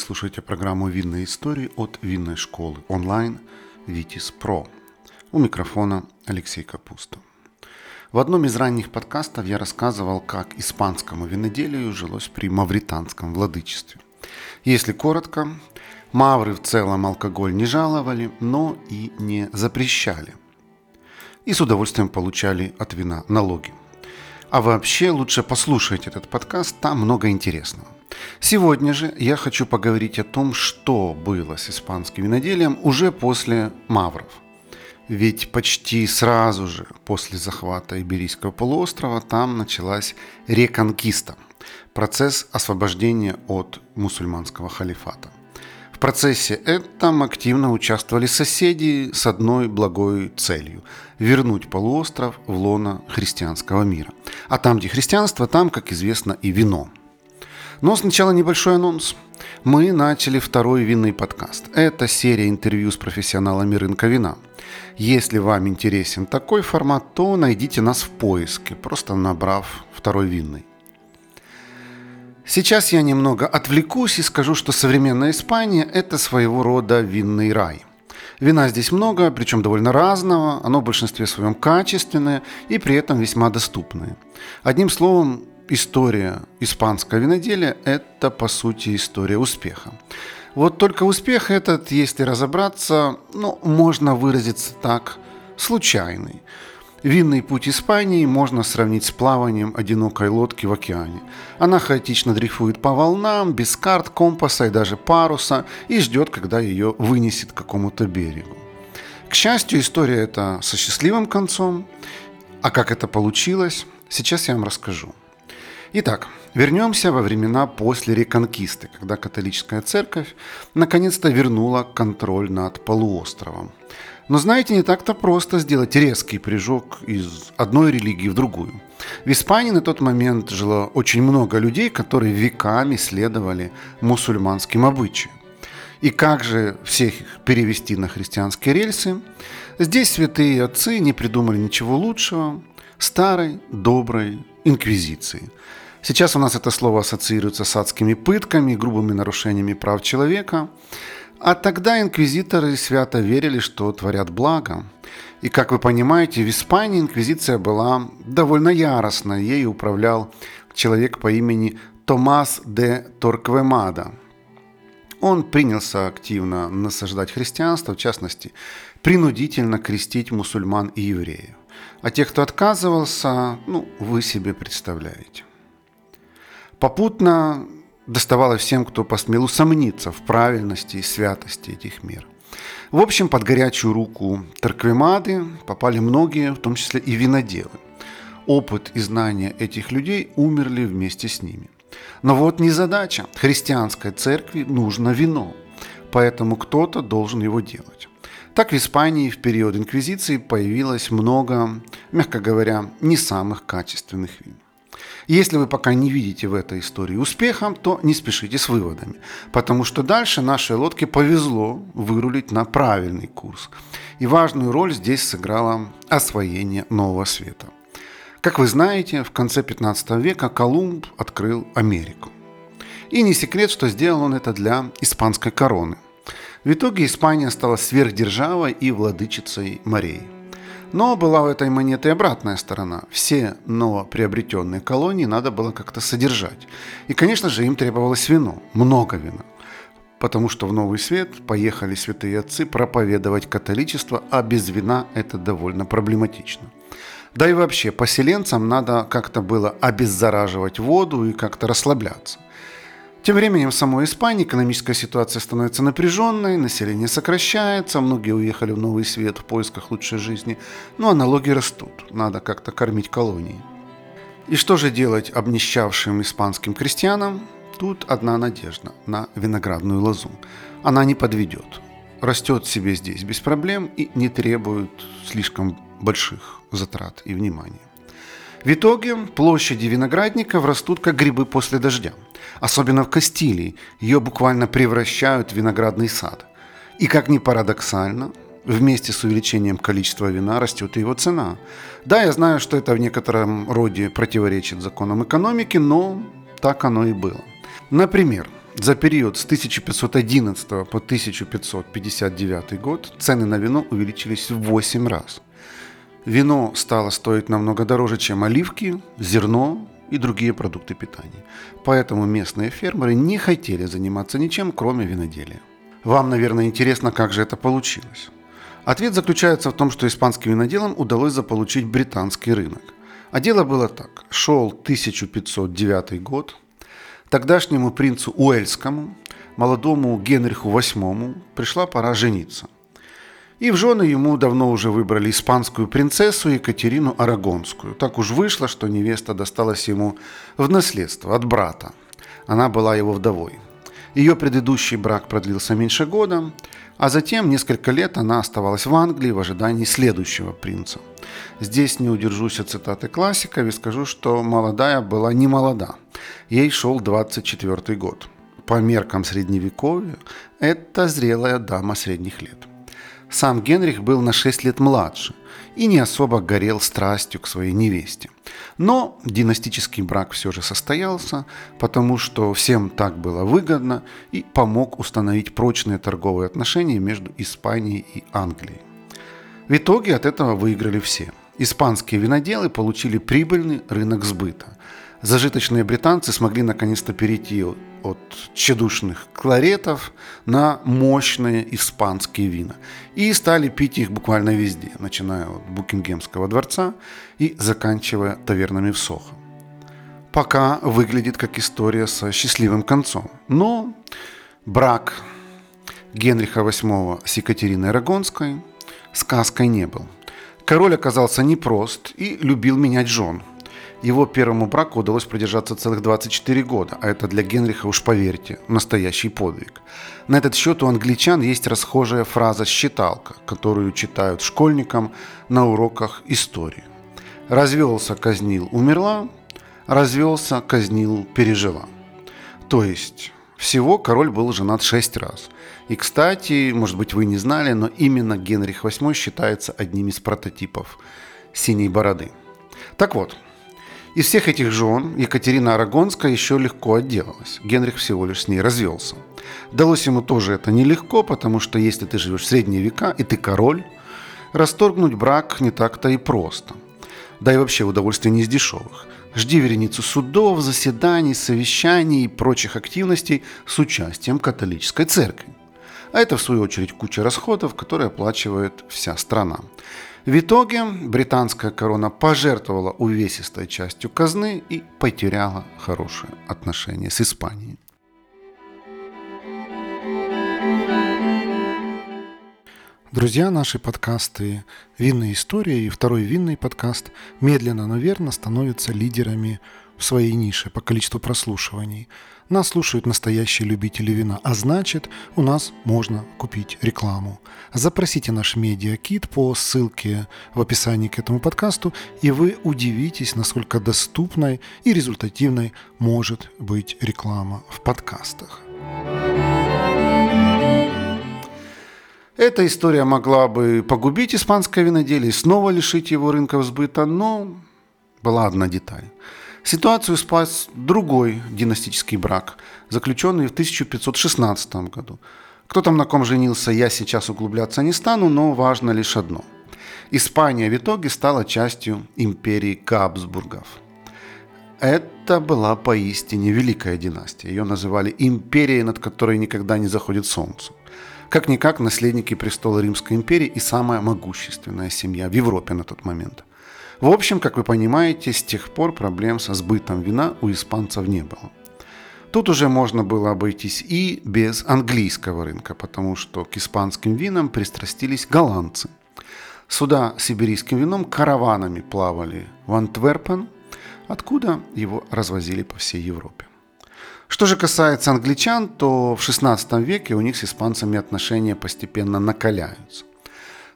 слушаете программу «Винные истории» от винной школы онлайн «Витис Про». У микрофона Алексей Капуста. В одном из ранних подкастов я рассказывал, как испанскому виноделию жилось при мавританском владычестве. Если коротко, мавры в целом алкоголь не жаловали, но и не запрещали. И с удовольствием получали от вина налоги. А вообще лучше послушайте этот подкаст, там много интересного. Сегодня же я хочу поговорить о том, что было с испанским виноделием уже после Мавров. Ведь почти сразу же после захвата Иберийского полуострова там началась реконкиста, процесс освобождения от мусульманского халифата. В процессе этом активно участвовали соседи с одной благой целью – вернуть полуостров в лоно христианского мира. А там, где христианство, там, как известно, и вино – но сначала небольшой анонс. Мы начали второй винный подкаст. Это серия интервью с профессионалами рынка вина. Если вам интересен такой формат, то найдите нас в поиске, просто набрав второй винный. Сейчас я немного отвлекусь и скажу, что современная Испания – это своего рода винный рай. Вина здесь много, причем довольно разного, оно в большинстве своем качественное и при этом весьма доступное. Одним словом, история испанского виноделия – это, по сути, история успеха. Вот только успех этот, если разобраться, ну, можно выразиться так, случайный. Винный путь Испании можно сравнить с плаванием одинокой лодки в океане. Она хаотично дрейфует по волнам, без карт, компаса и даже паруса, и ждет, когда ее вынесет к какому-то берегу. К счастью, история эта со счастливым концом. А как это получилось, сейчас я вам расскажу. Итак, вернемся во времена после реконкисты, когда католическая церковь наконец-то вернула контроль над полуостровом. Но знаете, не так-то просто сделать резкий прыжок из одной религии в другую. В Испании на тот момент жило очень много людей, которые веками следовали мусульманским обычаям. И как же всех их перевести на христианские рельсы? Здесь святые отцы не придумали ничего лучшего старой, доброй инквизиции – Сейчас у нас это слово ассоциируется с адскими пытками, грубыми нарушениями прав человека. А тогда инквизиторы свято верили, что творят благо. И, как вы понимаете, в Испании инквизиция была довольно яростной. Ей управлял человек по имени Томас де Торквемада. Он принялся активно насаждать христианство, в частности, принудительно крестить мусульман и евреев. А тех, кто отказывался, ну, вы себе представляете. Попутно доставалось всем, кто посмел усомниться в правильности и святости этих мер. В общем, под горячую руку Тарквемады попали многие, в том числе и виноделы. Опыт и знания этих людей умерли вместе с ними. Но вот не задача. Христианской церкви нужно вино, поэтому кто-то должен его делать. Так в Испании в период инквизиции появилось много, мягко говоря, не самых качественных вин. Если вы пока не видите в этой истории успеха, то не спешите с выводами, потому что дальше нашей лодке повезло вырулить на правильный курс. И важную роль здесь сыграло освоение нового света. Как вы знаете, в конце 15 века Колумб открыл Америку. И не секрет, что сделал он это для испанской короны. В итоге Испания стала сверхдержавой и владычицей морей – но была у этой монеты обратная сторона. Все новоприобретенные колонии надо было как-то содержать. И, конечно же, им требовалось вино, много вина. Потому что в Новый Свет поехали святые отцы проповедовать католичество, а без вина это довольно проблематично. Да и вообще, поселенцам надо как-то было обеззараживать воду и как-то расслабляться. Тем временем в самой Испании экономическая ситуация становится напряженной, население сокращается, многие уехали в Новый Свет в поисках лучшей жизни, ну а налоги растут, надо как-то кормить колонии. И что же делать обнищавшим испанским крестьянам? Тут одна надежда на виноградную лозу. Она не подведет. Растет себе здесь без проблем и не требует слишком больших затрат и внимания. В итоге площади виноградников растут как грибы после дождя. Особенно в Кастилии. Ее буквально превращают в виноградный сад. И как ни парадоксально, вместе с увеличением количества вина растет и его цена. Да, я знаю, что это в некотором роде противоречит законам экономики, но так оно и было. Например, за период с 1511 по 1559 год цены на вино увеличились в 8 раз. Вино стало стоить намного дороже, чем оливки, зерно и другие продукты питания. Поэтому местные фермеры не хотели заниматься ничем, кроме виноделия. Вам, наверное, интересно, как же это получилось. Ответ заключается в том, что испанским виноделам удалось заполучить британский рынок. А дело было так. Шел 1509 год. Тогдашнему принцу Уэльскому, молодому Генриху VIII, пришла пора жениться. И в жены ему давно уже выбрали испанскую принцессу Екатерину Арагонскую. Так уж вышло, что невеста досталась ему в наследство от брата. Она была его вдовой. Ее предыдущий брак продлился меньше года, а затем несколько лет она оставалась в Англии в ожидании следующего принца. Здесь не удержусь от цитаты классиков и скажу, что молодая была не молода. Ей шел 24 год. По меркам средневековья это зрелая дама средних лет. Сам Генрих был на 6 лет младше и не особо горел страстью к своей невесте. Но династический брак все же состоялся, потому что всем так было выгодно и помог установить прочные торговые отношения между Испанией и Англией. В итоге от этого выиграли все. Испанские виноделы получили прибыльный рынок сбыта. Зажиточные британцы смогли наконец-то перейти от тщедушных кларетов на мощные испанские вина. И стали пить их буквально везде, начиная от Букингемского дворца и заканчивая тавернами в Сохо. Пока выглядит как история со счастливым концом. Но брак Генриха VIII с Екатериной Арагонской сказкой не был. Король оказался непрост и любил менять жен – его первому браку удалось продержаться целых 24 года, а это для Генриха, уж поверьте, настоящий подвиг. На этот счет у англичан есть расхожая фраза «считалка», которую читают школьникам на уроках истории. Развелся, казнил, умерла, развелся, казнил, пережила. То есть всего король был женат шесть раз. И, кстати, может быть, вы не знали, но именно Генрих VIII считается одним из прототипов синей бороды. Так вот, из всех этих жен Екатерина Арагонская еще легко отделалась. Генрих всего лишь с ней развелся. Далось ему тоже это нелегко, потому что если ты живешь в средние века и ты король, расторгнуть брак не так-то и просто. Да и вообще удовольствие не из дешевых. Жди вереницу судов, заседаний, совещаний и прочих активностей с участием католической церкви. А это, в свою очередь, куча расходов, которые оплачивает вся страна. В итоге британская корона пожертвовала увесистой частью казны и потеряла хорошие отношения с Испанией. Друзья, наши подкасты «Винная история» и второй винный подкаст медленно, но верно становятся лидерами в своей нише по количеству прослушиваний. Нас слушают настоящие любители вина, а значит, у нас можно купить рекламу. Запросите наш медиакит по ссылке в описании к этому подкасту, и вы удивитесь, насколько доступной и результативной может быть реклама в подкастах. Эта история могла бы погубить испанское виноделие снова лишить его рынков сбыта, но была одна деталь – Ситуацию спас другой династический брак, заключенный в 1516 году. Кто там на ком женился, я сейчас углубляться не стану, но важно лишь одно. Испания в итоге стала частью империи Габсбургов. Это была поистине великая династия. Ее называли империей, над которой никогда не заходит солнце. Как-никак наследники престола Римской империи и самая могущественная семья в Европе на тот момент. В общем, как вы понимаете, с тех пор проблем со сбытом вина у испанцев не было. Тут уже можно было обойтись и без английского рынка, потому что к испанским винам пристрастились голландцы. Сюда сибирийским вином караванами плавали в Антверпен, откуда его развозили по всей Европе. Что же касается англичан, то в XVI веке у них с испанцами отношения постепенно накаляются.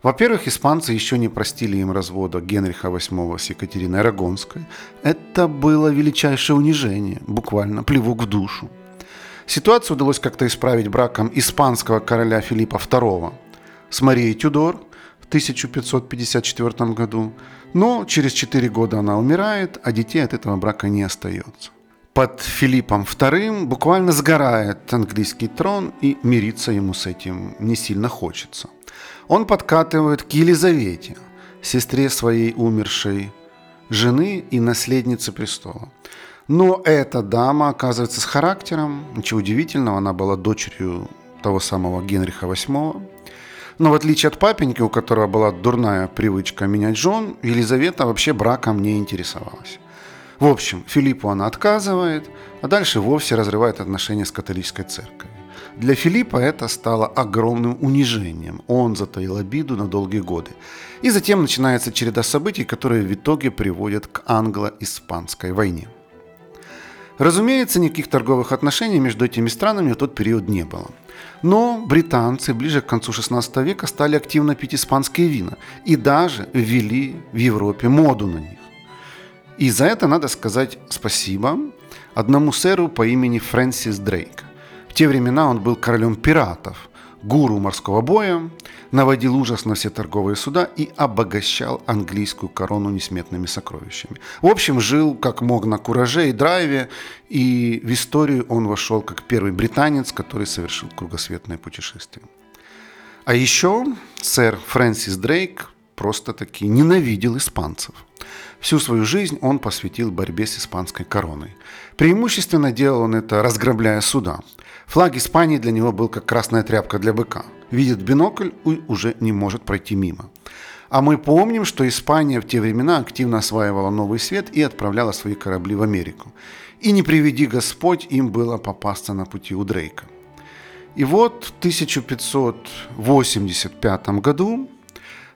Во-первых, испанцы еще не простили им развода Генриха VIII с Екатериной Арагонской. Это было величайшее унижение, буквально плевок в душу. Ситуацию удалось как-то исправить браком испанского короля Филиппа II с Марией Тюдор в 1554 году, но через 4 года она умирает, а детей от этого брака не остается. под Филиппом II буквально сгорает английский трон, и мириться ему с этим не сильно хочется. Он подкатывает к Елизавете, сестре своей умершей жены и наследницы престола. Но эта дама оказывается с характером, ничего удивительного, она была дочерью того самого Генриха VIII. Но в отличие от папеньки, у которого была дурная привычка менять жен, Елизавета вообще браком не интересовалась. В общем, Филиппу она отказывает, а дальше вовсе разрывает отношения с католической церковью. Для Филиппа это стало огромным унижением. Он затаил обиду на долгие годы. И затем начинается череда событий, которые в итоге приводят к англо-испанской войне. Разумеется, никаких торговых отношений между этими странами в тот период не было. Но британцы ближе к концу 16 века стали активно пить испанские вина и даже ввели в Европе моду на них. И за это надо сказать спасибо одному сэру по имени Фрэнсис Дрейк. В те времена он был королем пиратов, гуру морского боя, наводил ужас на все торговые суда и обогащал английскую корону несметными сокровищами. В общем, жил как мог на кураже и драйве, и в историю он вошел как первый британец, который совершил кругосветное путешествие. А еще сэр Фрэнсис Дрейк просто-таки ненавидел испанцев – Всю свою жизнь он посвятил борьбе с испанской короной. Преимущественно делал он это, разграбляя суда. Флаг Испании для него был как красная тряпка для быка. Видит бинокль и уже не может пройти мимо. А мы помним, что Испания в те времена активно осваивала Новый Свет и отправляла свои корабли в Америку. И не приведи Господь им было попасться на пути у Дрейка. И вот в 1585 году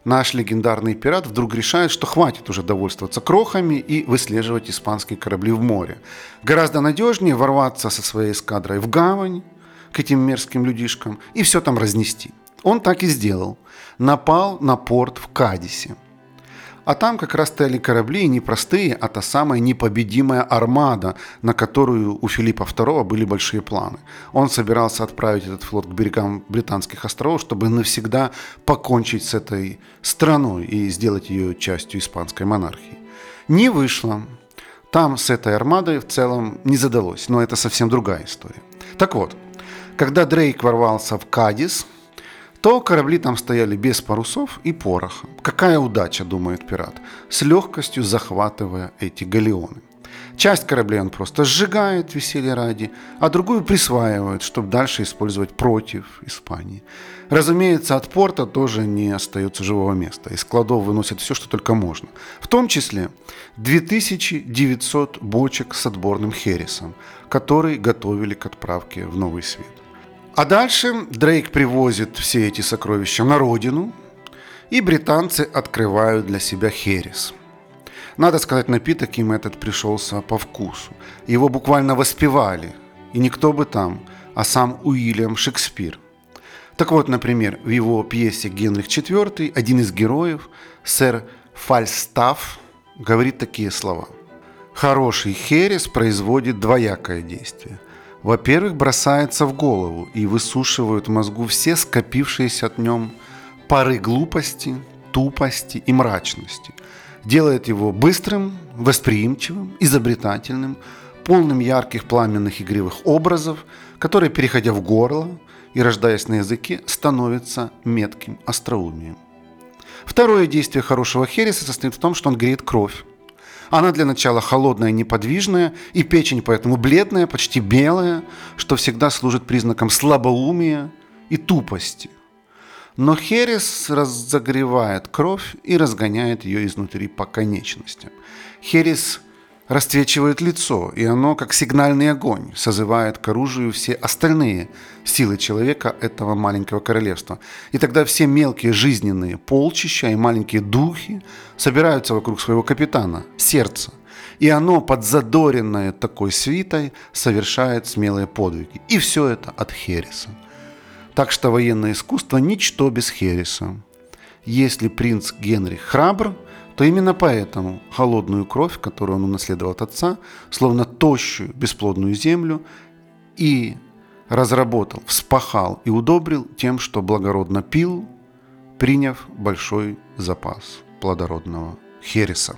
наш легендарный пират вдруг решает, что хватит уже довольствоваться крохами и выслеживать испанские корабли в море. Гораздо надежнее ворваться со своей эскадрой в гавань к этим мерзким людишкам и все там разнести. Он так и сделал. Напал на порт в Кадисе – а там как раз стояли корабли не простые, а та самая непобедимая армада, на которую у Филиппа II были большие планы. Он собирался отправить этот флот к берегам Британских островов, чтобы навсегда покончить с этой страной и сделать ее частью испанской монархии. Не вышло. Там с этой армадой в целом не задалось, но это совсем другая история. Так вот, когда Дрейк ворвался в Кадис – то корабли там стояли без парусов и пороха. Какая удача, думает пират, с легкостью захватывая эти галеоны. Часть кораблей он просто сжигает веселье ради, а другую присваивает, чтобы дальше использовать против Испании. Разумеется, от порта тоже не остается живого места. Из складов выносят все, что только можно. В том числе 2900 бочек с отборным хересом, который готовили к отправке в Новый Свет. А дальше Дрейк привозит все эти сокровища на родину, и британцы открывают для себя херес. Надо сказать, напиток им этот пришелся по вкусу. Его буквально воспевали, и никто бы там, а сам Уильям Шекспир. Так вот, например, в его пьесе «Генрих IV» один из героев, сэр Фальстаф, говорит такие слова. «Хороший херес производит двоякое действие – во-первых, бросается в голову и высушивают в мозгу все скопившиеся от нем пары глупости, тупости и мрачности. Делает его быстрым, восприимчивым, изобретательным, полным ярких пламенных игривых образов, которые, переходя в горло и рождаясь на языке, становятся метким остроумием. Второе действие хорошего хереса состоит в том, что он греет кровь, она для начала холодная, неподвижная, и печень поэтому бледная, почти белая, что всегда служит признаком слабоумия и тупости. Но херес разогревает кровь и разгоняет ее изнутри по конечностям. Херес расцвечивает лицо, и оно, как сигнальный огонь, созывает к оружию все остальные силы человека этого маленького королевства. И тогда все мелкие жизненные полчища и маленькие духи собираются вокруг своего капитана, сердца. И оно, подзадоренное такой свитой, совершает смелые подвиги. И все это от Хереса. Так что военное искусство – ничто без Хереса. Если принц Генрих храбр – то именно поэтому холодную кровь, которую он унаследовал от отца, словно тощую бесплодную землю, и разработал, вспахал и удобрил тем, что благородно пил, приняв большой запас плодородного хереса.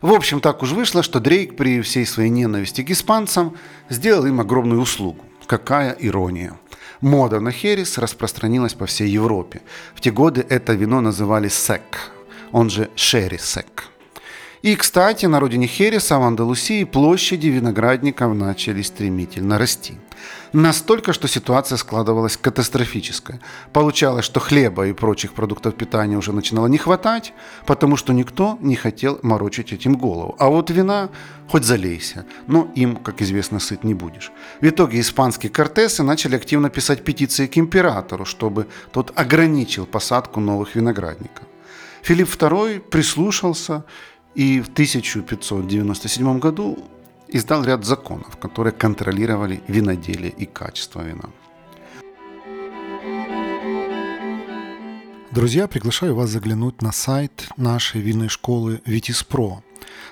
В общем, так уж вышло, что Дрейк при всей своей ненависти к испанцам сделал им огромную услугу. Какая ирония. Мода на херес распространилась по всей Европе. В те годы это вино называли сек, он же шерри сек. И, кстати, на родине Хереса в Андалусии площади виноградников начали стремительно расти. Настолько, что ситуация складывалась катастрофическая. Получалось, что хлеба и прочих продуктов питания уже начинало не хватать, потому что никто не хотел морочить этим голову. А вот вина хоть залейся, но им, как известно, сыт не будешь. В итоге испанские кортесы начали активно писать петиции к императору, чтобы тот ограничил посадку новых виноградников. Филипп II прислушался и в 1597 году издал ряд законов, которые контролировали виноделие и качество вина. Друзья, приглашаю вас заглянуть на сайт нашей винной школы Pro.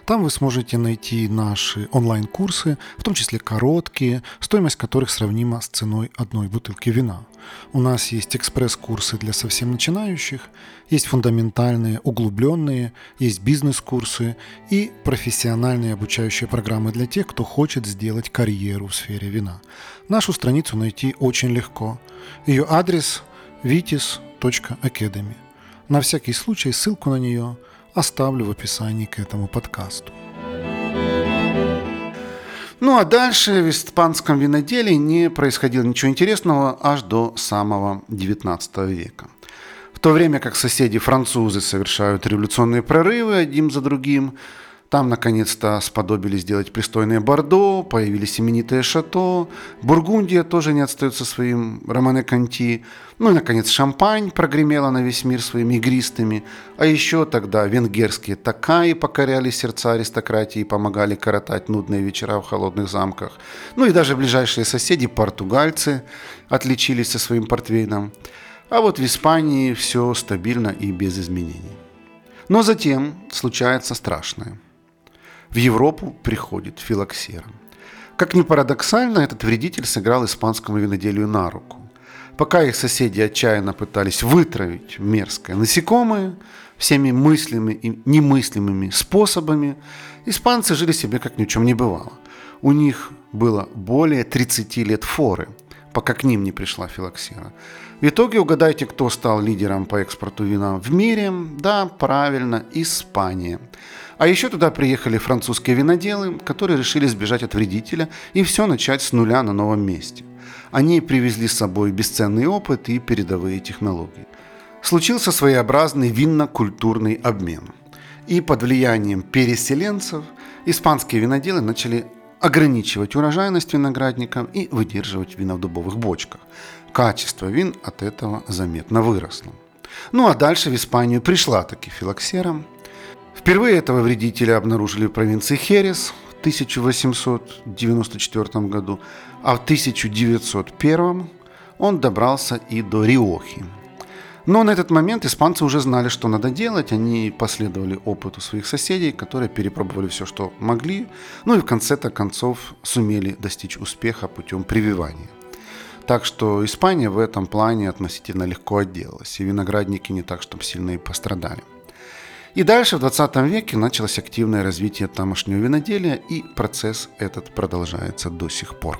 Там вы сможете найти наши онлайн-курсы, в том числе короткие, стоимость которых сравнима с ценой одной бутылки вина. У нас есть экспресс-курсы для совсем начинающих, есть фундаментальные, углубленные, есть бизнес-курсы и профессиональные обучающие программы для тех, кто хочет сделать карьеру в сфере вина. Нашу страницу найти очень легко. Ее адрес vitis.academy. На всякий случай ссылку на нее оставлю в описании к этому подкасту. Ну а дальше в испанском виноделии не происходило ничего интересного аж до самого XIX века. В то время как соседи французы совершают революционные прорывы один за другим, там, наконец-то, сподобились сделать пристойные Бордо, появились именитые Шато. Бургундия тоже не отстает со своим Романе Конти. Ну и, наконец, Шампань прогремела на весь мир своими игристыми. А еще тогда венгерские такаи покоряли сердца аристократии и помогали коротать нудные вечера в холодных замках. Ну и даже ближайшие соседи, португальцы, отличились со своим портвейном. А вот в Испании все стабильно и без изменений. Но затем случается страшное – в Европу приходит филоксера. Как ни парадоксально, этот вредитель сыграл испанскому виноделию на руку. Пока их соседи отчаянно пытались вытравить мерзкое насекомое всеми мыслимыми и немыслимыми способами, испанцы жили себе как ни в чем не бывало. У них было более 30 лет форы, пока к ним не пришла филоксера. В итоге угадайте, кто стал лидером по экспорту вина в мире? Да, правильно, Испания. А еще туда приехали французские виноделы, которые решили сбежать от вредителя и все начать с нуля на новом месте. Они привезли с собой бесценный опыт и передовые технологии. Случился своеобразный винно-культурный обмен. И под влиянием переселенцев испанские виноделы начали ограничивать урожайность виноградников и выдерживать вина в дубовых бочках. Качество вин от этого заметно выросло. Ну а дальше в Испанию пришла таки филоксера, Впервые этого вредителя обнаружили в провинции Херес в 1894 году, а в 1901 он добрался и до Риохи. Но на этот момент испанцы уже знали, что надо делать. Они последовали опыту своих соседей, которые перепробовали все, что могли. Ну и в конце-то концов сумели достичь успеха путем прививания. Так что Испания в этом плане относительно легко отделалась. И виноградники не так, чтобы сильно и пострадали. И дальше в 20 веке началось активное развитие тамошнего виноделия, и процесс этот продолжается до сих пор.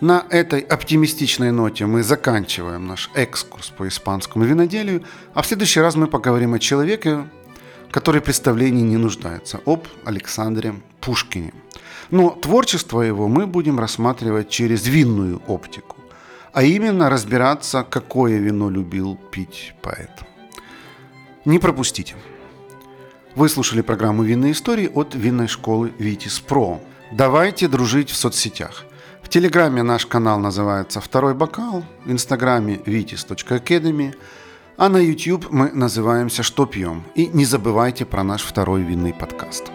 На этой оптимистичной ноте мы заканчиваем наш экскурс по испанскому виноделию, а в следующий раз мы поговорим о человеке, который в представлении не нуждается, об Александре Пушкине. Но творчество его мы будем рассматривать через винную оптику, а именно разбираться, какое вино любил пить поэт. Не пропустите. Вы слушали программу «Винные истории» от винной школы «Витис Про». Давайте дружить в соцсетях. В Телеграме наш канал называется «Второй бокал», в Инстаграме vitis.academy, а на YouTube мы называемся «Что пьем». И не забывайте про наш второй винный подкаст.